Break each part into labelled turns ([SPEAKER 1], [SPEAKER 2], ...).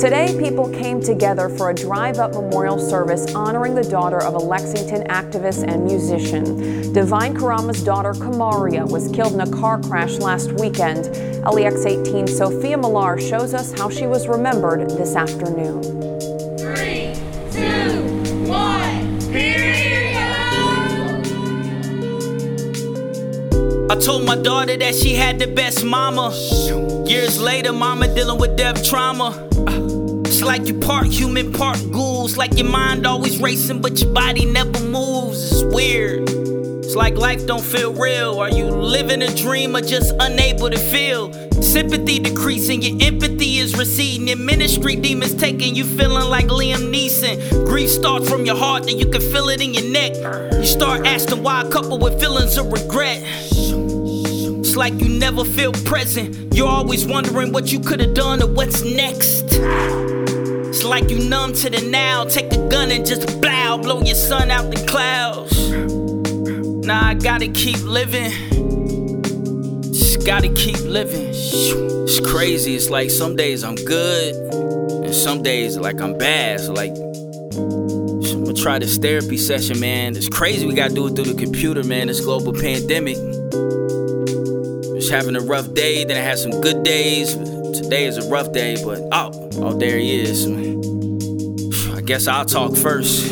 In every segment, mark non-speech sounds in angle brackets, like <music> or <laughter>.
[SPEAKER 1] Today, people came together for a drive up memorial service honoring the daughter of a Lexington activist and musician. Devine Carama's daughter, Kamaria, was killed in a car crash last weekend. LEX 18 Sophia Millar shows us how she was remembered this afternoon.
[SPEAKER 2] I told my daughter that she had the best mama. Years later, mama dealing with death trauma. It's like you part human, part ghouls. Like your mind always racing, but your body never moves. It's weird. It's like life don't feel real. Are you living a dream or just unable to feel? Sympathy decreasing, your empathy is receding. Your ministry demons taking you feeling like Liam Neeson. Grief starts from your heart, then you can feel it in your neck. You start asking why a couple with feelings of regret. It's like you never feel present. You're always wondering what you could have done or what's next. Like you numb to the now. Take a gun and just blow, blow your sun out the clouds. Nah, I gotta keep living. Just gotta keep living. It's crazy. It's like some days I'm good, and some days like I'm bad. So like, I'm gonna try this therapy session, man. It's crazy. We gotta do it through the computer, man. This global pandemic. Having a rough day, then I had some good days. Today is a rough day, but oh, oh, there he is. <sighs> I guess I'll talk first.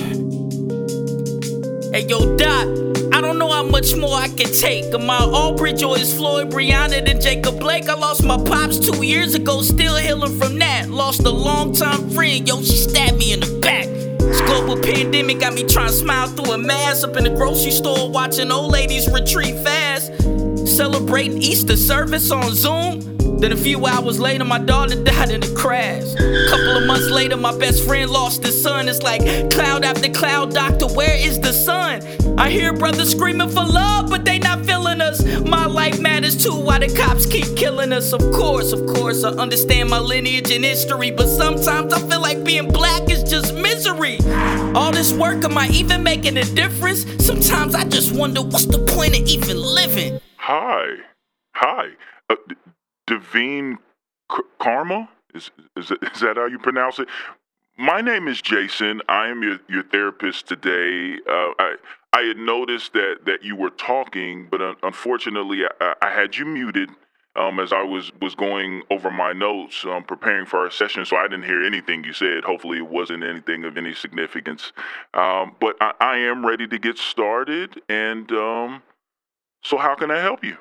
[SPEAKER 2] Hey, yo, Doc, I don't know how much more I can take. Ahmaud Arbery or is Floyd Breonna than Jacob Blake? I lost my pops two years ago, still healing from that. Lost a longtime friend, yo, she stabbed me in the back. This global pandemic got me trying to smile through a mask. Up in the grocery store, watching old ladies retreat fast. Celebrating Easter service on Zoom. Then a few hours later, my daughter died in a crash. Couple of months later, my best friend lost his son. It's like cloud after cloud, doctor, where is the sun? I hear brothers screaming for love, but they not feeling us. My life matters too, why the cops keep killing us? Of course, of course, I understand my lineage and history, but sometimes I feel like being black is just misery. All this work, am I even making a difference? Sometimes I just wonder what's the point of even.
[SPEAKER 3] Hi. Uh, Devine K- Karma? Is, is, is that how you pronounce it? My name is Jason. I am your, your therapist today. Uh, I, I had noticed that, that you were talking, but un- unfortunately, I, I had you muted um, as I was, was going over my notes, um, preparing for our session, so I didn't hear anything you said. Hopefully, it wasn't anything of any significance. Um, but I, I am ready to get started, and um, so how can I help you?